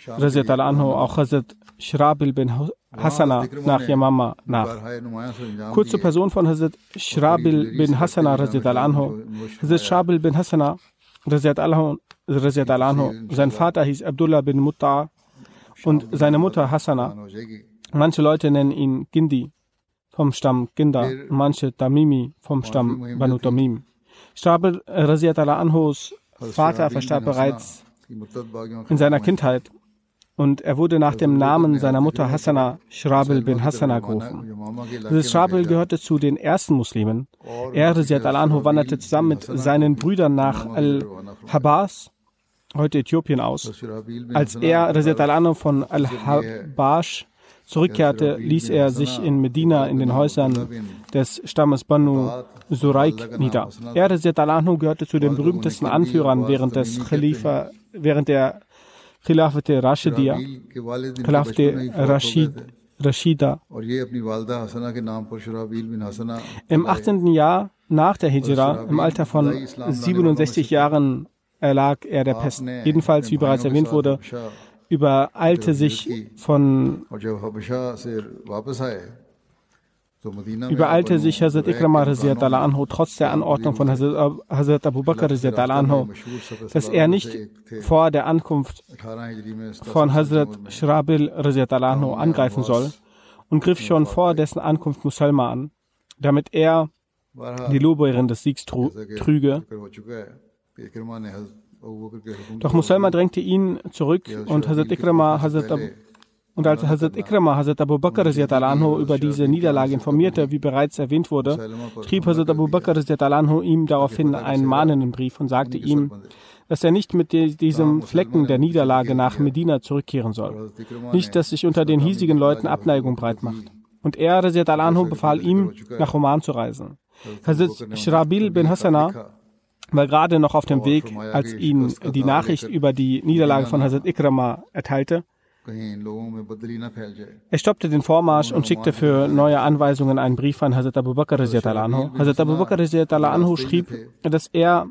anhu auch Hazrat Shrabil bin Hassana nach Yamama nach. Kurze Person von Hazrat Shrabil bin Hassana anhu. Hazrat Shrabil. Bin Hassana anhu, sein Vater hieß Abdullah bin Mutta und seine Mutter Hassana. Manche Leute nennen ihn Gindi vom Stamm Ginda, manche Tamimi vom Stamm Banu Tamim. Stabel Raziat Anhos Vater verstarb bereits in seiner Kindheit und er wurde nach dem Namen seiner Mutter Hassana Shrabil bin Hassana gerufen. Dieses Shrabil gehörte zu den ersten Muslimen. Er, Raziat al-Anhu, wanderte zusammen mit seinen Brüdern nach Al-Habas heute Äthiopien aus. Als er Razet al von Al-Habash zurückkehrte, ließ er sich in Medina in den Häusern des Stammes Banu Suraik nieder. Er, Razet al gehörte zu den berühmtesten Anführern während des Khalifa, während der Khilafate Rashidiyya, Khilafate Rashid, Rashida. Im 18. Jahr nach der Hijra, im Alter von 67 Jahren, erlag er der Pest. Jedenfalls, wie bereits erwähnt wurde, übereilte sich von übereilte sich Hazrat Ikrama anhu trotz der Anordnung von Hazrat Abu Bakr anhu, dass er nicht vor der Ankunft von Hazrat Shrabil anhu angreifen soll und griff schon vor dessen Ankunft Musalma an, damit er die Lobhuerin des Siegs trüge. doch Musalma drängte ihn zurück und Hazrat Ikrama, Hazrat Abu, und als Hazrat Ikrama Hazrat Abu Bakr anhu über diese Niederlage informierte, wie bereits erwähnt wurde, schrieb Hazrat Abu Bakr anhu ihm daraufhin einen mahnenden Brief und sagte ihm, dass er nicht mit diesem Flecken der Niederlage nach Medina zurückkehren soll. Nicht, dass sich unter den hiesigen Leuten Abneigung breit macht. Und er, Hazrat anhu befahl ihm, nach Oman zu reisen. Hazrat Shrabil bin Hassana war gerade noch auf dem Weg, als ihn die Nachricht über die Niederlage von Hazrat Ikrama erteilte. Er stoppte den Vormarsch und schickte für neue Anweisungen einen Brief an Hazrat Abu Bakr anhu. Hazrat Abu Bakr anhu schrieb, dass er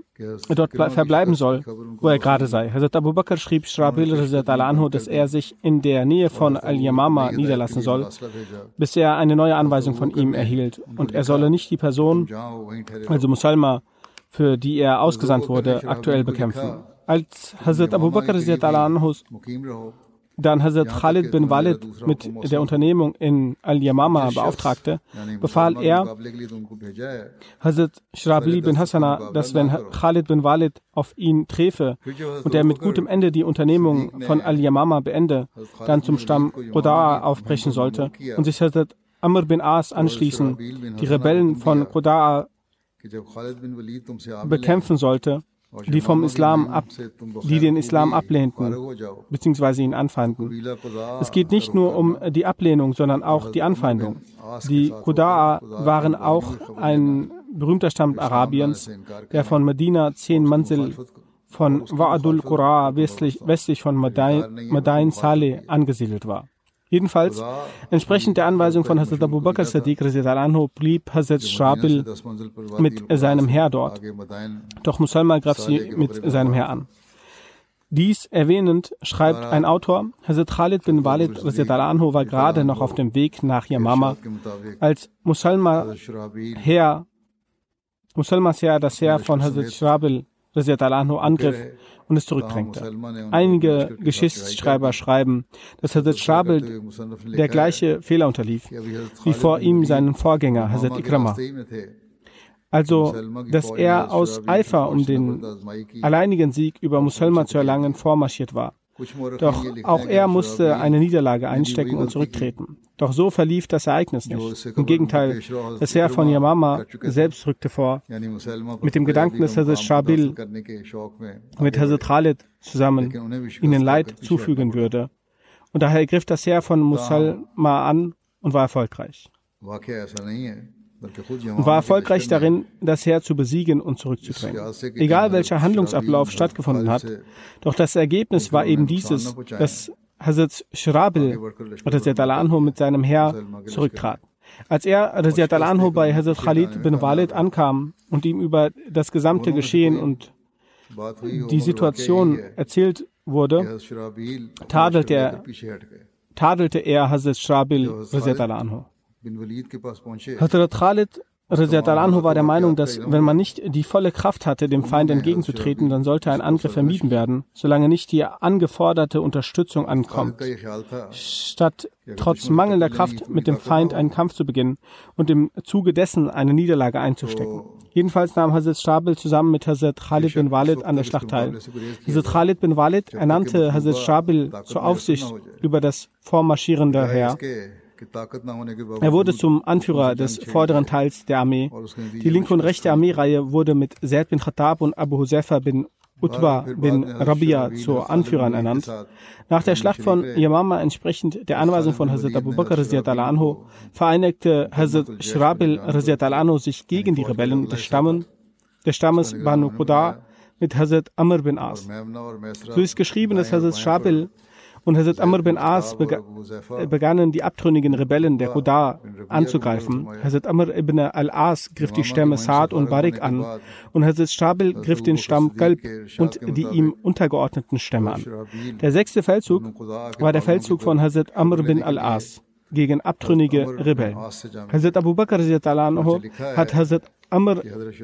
dort verbleiben soll, wo er gerade sei. Hazrat Abu Bakr schrieb Shrabil anhu, dass er sich in der Nähe von Al-Yamama niederlassen soll, bis er eine neue Anweisung von ihm erhielt. Und er solle nicht die Person, also Musalma, für die er ausgesandt wurde, aktuell bekämpfen. Als Hazrat Abu Bakr dann Hazrat Khalid bin Walid mit der Unternehmung in Al-Yamama beauftragte, befahl er Hazrat Shrabil bin Hassana, dass wenn Khalid bin Walid auf ihn träfe und er mit gutem Ende die Unternehmung von Al-Yamama beende, dann zum Stamm Qudaa aufbrechen sollte und sich Hazrat Amr bin As anschließen, die Rebellen von Qudaa bekämpfen sollte, die vom Islam ab, die den Islam ablehnten, beziehungsweise ihn anfeinden. Es geht nicht nur um die Ablehnung, sondern auch die Anfeindung. Die Qudaa waren auch ein berühmter Stamm Arabiens, der von Medina zehn Manzil von Wa'adul Qura westlich, westlich von Madain Saleh angesiedelt war. Jedenfalls, entsprechend der Anweisung von Hazrat Abu Bakr Sadiq anhu, blieb Hazrat Shabil mit seinem Herr dort. Doch Musalma griff sie mit seinem Herr an. Dies erwähnend schreibt ein Autor, Hazrat Khalid bin Walid anhu war gerade noch auf dem Weg nach Yamama, als Musalma Herr, Musalmas Herr das Heer von Hazrat Shabil anhu angriff und es zurückdrängte. Einige Geschichtsschreiber schreiben, dass Hazrat Shabel der gleiche Fehler unterlief, wie vor ihm seinen Vorgänger Hazrat Ikrama. Also, dass er aus Eifer, um den alleinigen Sieg über Musalma zu erlangen, vormarschiert war. Doch auch er musste eine Niederlage einstecken und zurücktreten. Doch so verlief das Ereignis nicht. Im Gegenteil, das Heer von Yamama selbst rückte vor, mit dem Gedanken, dass Hazrat Shabil mit Hazrat Khalid zusammen ihnen Leid zufügen würde. Und daher griff das Heer von Musalma an und war erfolgreich und war erfolgreich darin, das Heer zu besiegen und zurückzudrängen. Egal welcher Handlungsablauf stattgefunden hat, doch das Ergebnis war eben dieses, dass Hazrat Shrabil, Al-Anhu, mit seinem Heer zurücktrat. Als er, Al-Anhu, bei Hazrat Khalid bin Walid ankam und ihm über das gesamte Geschehen und die Situation erzählt wurde, tadelte er, tadelte er Hazrat Shrabil, Al-Anhu. Hazrat Khalid Anhu war der Meinung, dass wenn man nicht die volle Kraft hatte, dem Feind entgegenzutreten, dann sollte ein Angriff vermieden werden, solange nicht die angeforderte Unterstützung ankommt. Statt trotz mangelnder Kraft mit dem Feind einen Kampf zu beginnen und im Zuge dessen eine Niederlage einzustecken. Jedenfalls nahm Hazrat Shabil zusammen mit Hazrat Khalid bin Walid an der Schlacht teil. Hazrat Khalid bin Walid ernannte Hazrat Shabil zur Aufsicht über das vormarschierende Heer er wurde zum Anführer des vorderen Teils der Armee. Die linke und rechte Armeereihe wurde mit Zaid bin Khattab und Abu Huzaifa bin Utbah bin Rabia zu Anführern ernannt. Nach der Schlacht von Yamama entsprechend der Anweisung von Hazrat Abu Bakr anhu vereinigte Hazrat Shrabil anhu sich gegen die Rebellen des, Stammen, des Stammes Banu Quda mit Hazrat Amr bin As. So ist geschrieben, dass Hazrat Shrabil und Hazrat Amr bin As begannen die abtrünnigen Rebellen der Qudar anzugreifen. Hazrat Amr ibn al-As griff die Stämme Saad und Barik an. Und Hazrat Stabil griff den Stamm Kalb und die ihm untergeordneten Stämme an. Der sechste Feldzug war der Feldzug von Hazrat Amr bin al-As gegen abtrünnige Rebellen. Hazrat Abu Bakr hat Hazrat Amr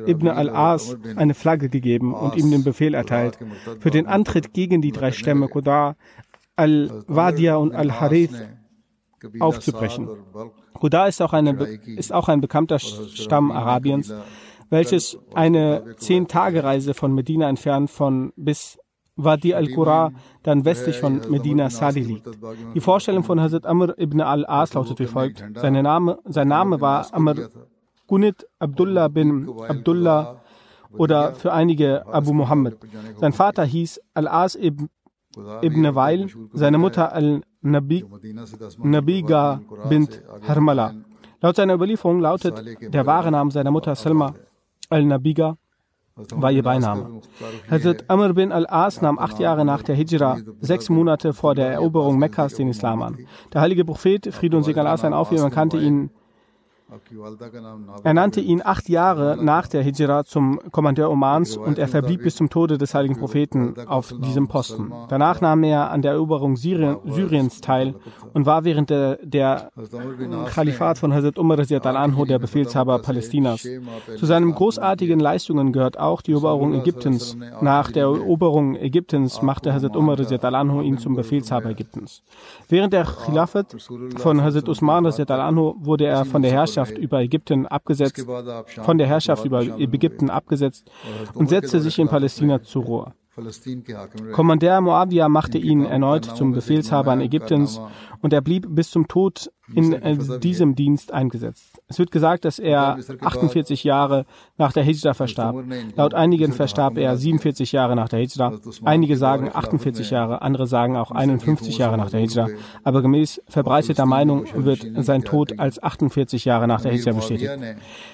ibn al-As eine Flagge gegeben und ihm den Befehl erteilt, für den Antritt gegen die drei Stämme Qudar Al-Wadia und Al-Harith aufzubrechen. Huda ist auch, eine, ist auch ein bekannter Stamm Arabiens, welches eine Zehn-Tage-Reise von Medina entfernt von bis Wadi al-Qura, dann westlich von Medina Sadi liegt. Die Vorstellung von Hazrat Amr ibn al-As lautet wie folgt. Seine Name, sein Name war Amr Gunit Abdullah bin Abdullah oder für einige Abu Muhammad. Sein Vater hieß Al-As ibn ibn Wail, seine Mutter Al-Nabiga bint Harmala. Laut seiner Überlieferung lautet der wahre Name seiner Mutter Salma al-Nabiga war ihr Beiname. Hazrat Amr bin al-As nahm acht Jahre nach der Hijra, sechs Monate vor der Eroberung Mekkas, den Islam an. Der heilige Prophet, Friede und Segen Allah sein auf kannte ihn er nannte ihn acht Jahre nach der Hijra zum Kommandeur Omans und er verblieb bis zum Tode des heiligen Propheten auf diesem Posten. Danach nahm er an der Eroberung Syrien, Syriens teil und war während der, der Khalifat von Hazrat Umar al-Anho der Befehlshaber Palästinas. Zu seinen großartigen Leistungen gehört auch die Eroberung Ägyptens. Nach der Eroberung Ägyptens machte Hazrat Umar al-Anho ihn zum Befehlshaber Ägyptens. Während der Khilafat von Hazrat Usman al-Anho wurde er von der Herrschaft Herrschaft über Ägypten abgesetzt, von der Herrschaft über Ägypten abgesetzt und setzte sich in Palästina zur Ruhe. Kommandeur Moabia machte ihn erneut zum Befehlshaber Ägyptens und er blieb bis zum Tod in äh, diesem Dienst eingesetzt. Es wird gesagt, dass er 48 Jahre nach der Hijra verstarb. Laut einigen verstarb er 47 Jahre nach der Hijra. Einige sagen 48 Jahre, andere sagen auch 51 Jahre nach der Hijra. Aber gemäß verbreiteter Meinung wird sein Tod als 48 Jahre nach der Hijra bestätigt.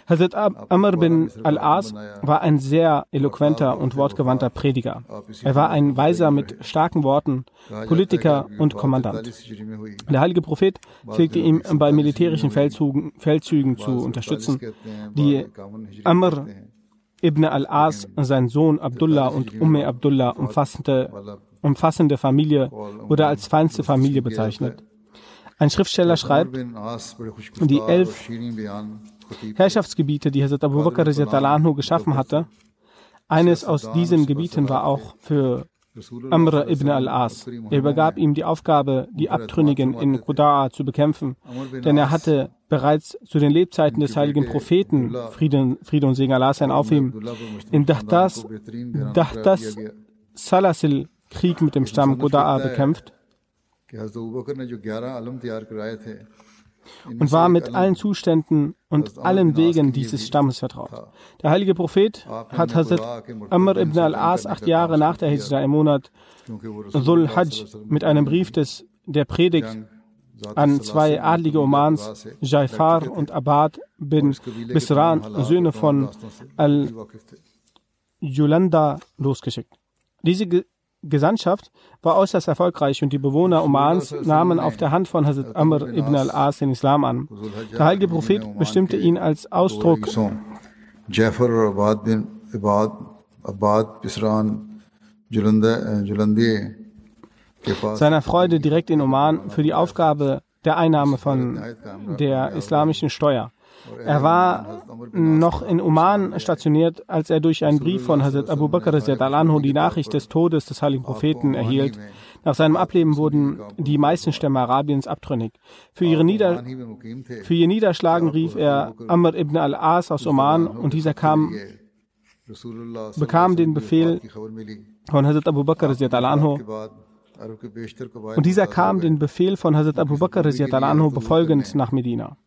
Hazrat Amr bin al-As war ein sehr eloquenter und wortgewandter Prediger. Er war ein Weiser mit starken Worten, Politiker und Kommandant. Der heilige Prophet pflegte ihm bei militärischen Feldzügen, Feldzügen zu unterstützen, die Amr ibn al-As, sein Sohn Abdullah und Umme Abdullah umfassende, umfassende Familie wurde als feinste Familie bezeichnet. Ein Schriftsteller schreibt, die elf Herrschaftsgebiete, die Hazrat Abu Bakr geschaffen hatte, eines aus diesen Gebieten war auch für Amr ibn al-As. Er übergab ihm die Aufgabe, die Abtrünnigen in Qudaa zu bekämpfen, denn er hatte bereits zu den Lebzeiten des heiligen Propheten, Frieden, Friede und Segen Allah sein auf ihm, in Dahtas, Dahtas Salasil-Krieg mit dem Stamm Qudaa bekämpft und war mit allen Zuständen und allen Wegen dieses Stammes vertraut. Der heilige Prophet hat Hazrat Amr ibn al-As acht Jahre nach der Hijra im Monat Dhul Hajj mit einem Brief des, der Predigt an zwei adlige Omans, Jaifar und Abad bin Bisran, Söhne von Al-Julanda, losgeschickt. Diese Gesandtschaft war äußerst erfolgreich und die Bewohner Omans nahmen auf der Hand von Hazrat Amr ibn al-As den Islam an. Der heilige Prophet bestimmte ihn als Ausdruck seiner Freude direkt in Oman für die Aufgabe der Einnahme von der islamischen Steuer. Er war noch in Oman stationiert, als er durch einen Brief von Hazrat Abu Bakr al-Anhu die Nachricht des Todes des heiligen Propheten erhielt. Nach seinem Ableben wurden die meisten Stämme Arabiens abtrünnig. Für, für ihr Niederschlagen rief er Amr ibn al-As aus Oman und dieser kam, bekam den Befehl von Hazrat Abu Bakr al-Anhu, und dieser kam den Befehl von Hazrat Abu Bakr anhu befolgend nach Medina.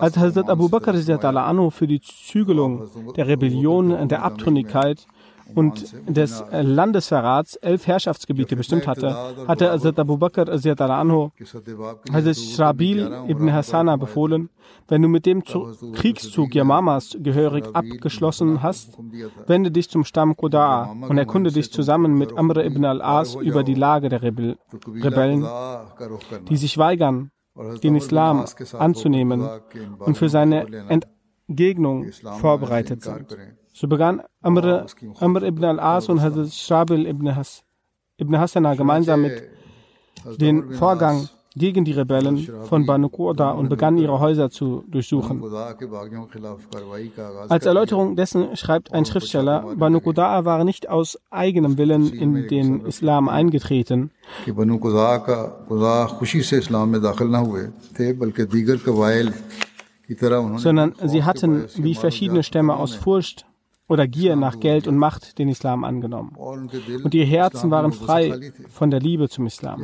Als Hazrat Abu Bakr anhu für die Zügelung der Rebellion, der Abtrünnigkeit und des Landesverrats elf Herrschaftsgebiete bestimmt hatte, hatte Hazrat Abu Bakr anhu Hazrat Shrabil ibn Hassana befohlen, wenn du mit dem Kriegszug Yamamas gehörig abgeschlossen hast, wende dich zum Stamm Qudaa und erkunde dich zusammen mit Amr ibn al-As über die Lage der Rebell Rebellen, die sich weigern, den Islam anzunehmen und für seine Entgegnung vorbereitet sind. So begann Amr, Amr ibn al-As und Hazrat Shabil ibn, Has, ibn Hassana gemeinsam mit den Vorgang gegen die Rebellen von Banu Qurda und begannen ihre Häuser zu durchsuchen. Als Erläuterung dessen schreibt ein Schriftsteller, Banu Qurda waren nicht aus eigenem Willen in den Islam eingetreten, sondern sie hatten wie verschiedene Stämme aus Furcht oder Gier nach Geld und Macht den Islam angenommen. Und ihre Herzen waren frei von der Liebe zum Islam.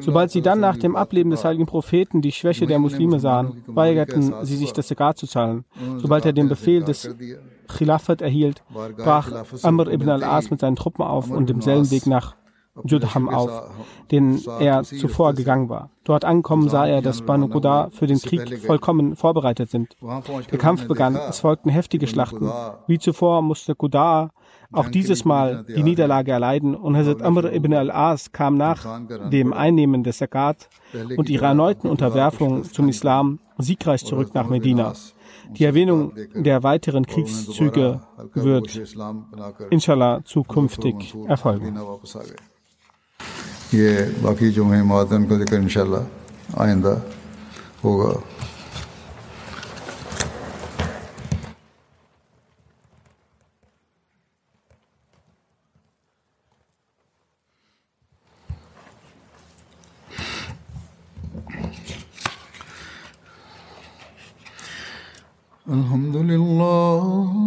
Sobald sie dann nach dem Ableben des heiligen Propheten die Schwäche der Muslime sahen, weigerten sie sich das Zakat zu zahlen. Sobald er den Befehl des Khilafat erhielt, brach Amr ibn al-As mit seinen Truppen auf und demselben Weg nach Judham auf, den er zuvor gegangen war. Dort angekommen sah er, dass Banu Qudar für den Krieg vollkommen vorbereitet sind. Der Kampf begann, es folgten heftige Schlachten. Wie zuvor musste Qudar auch dieses Mal die Niederlage erleiden und Hazrat Amr ibn al-As kam nach dem Einnehmen des Zakat und ihrer erneuten Unterwerfung zum Islam siegreich zurück nach Medina. Die Erwähnung der weiteren Kriegszüge wird inshallah zukünftig erfolgen. ये बाकी जो हैं मातन का जिक्र इंशाल्लाह आइंदा होगा الحمد لله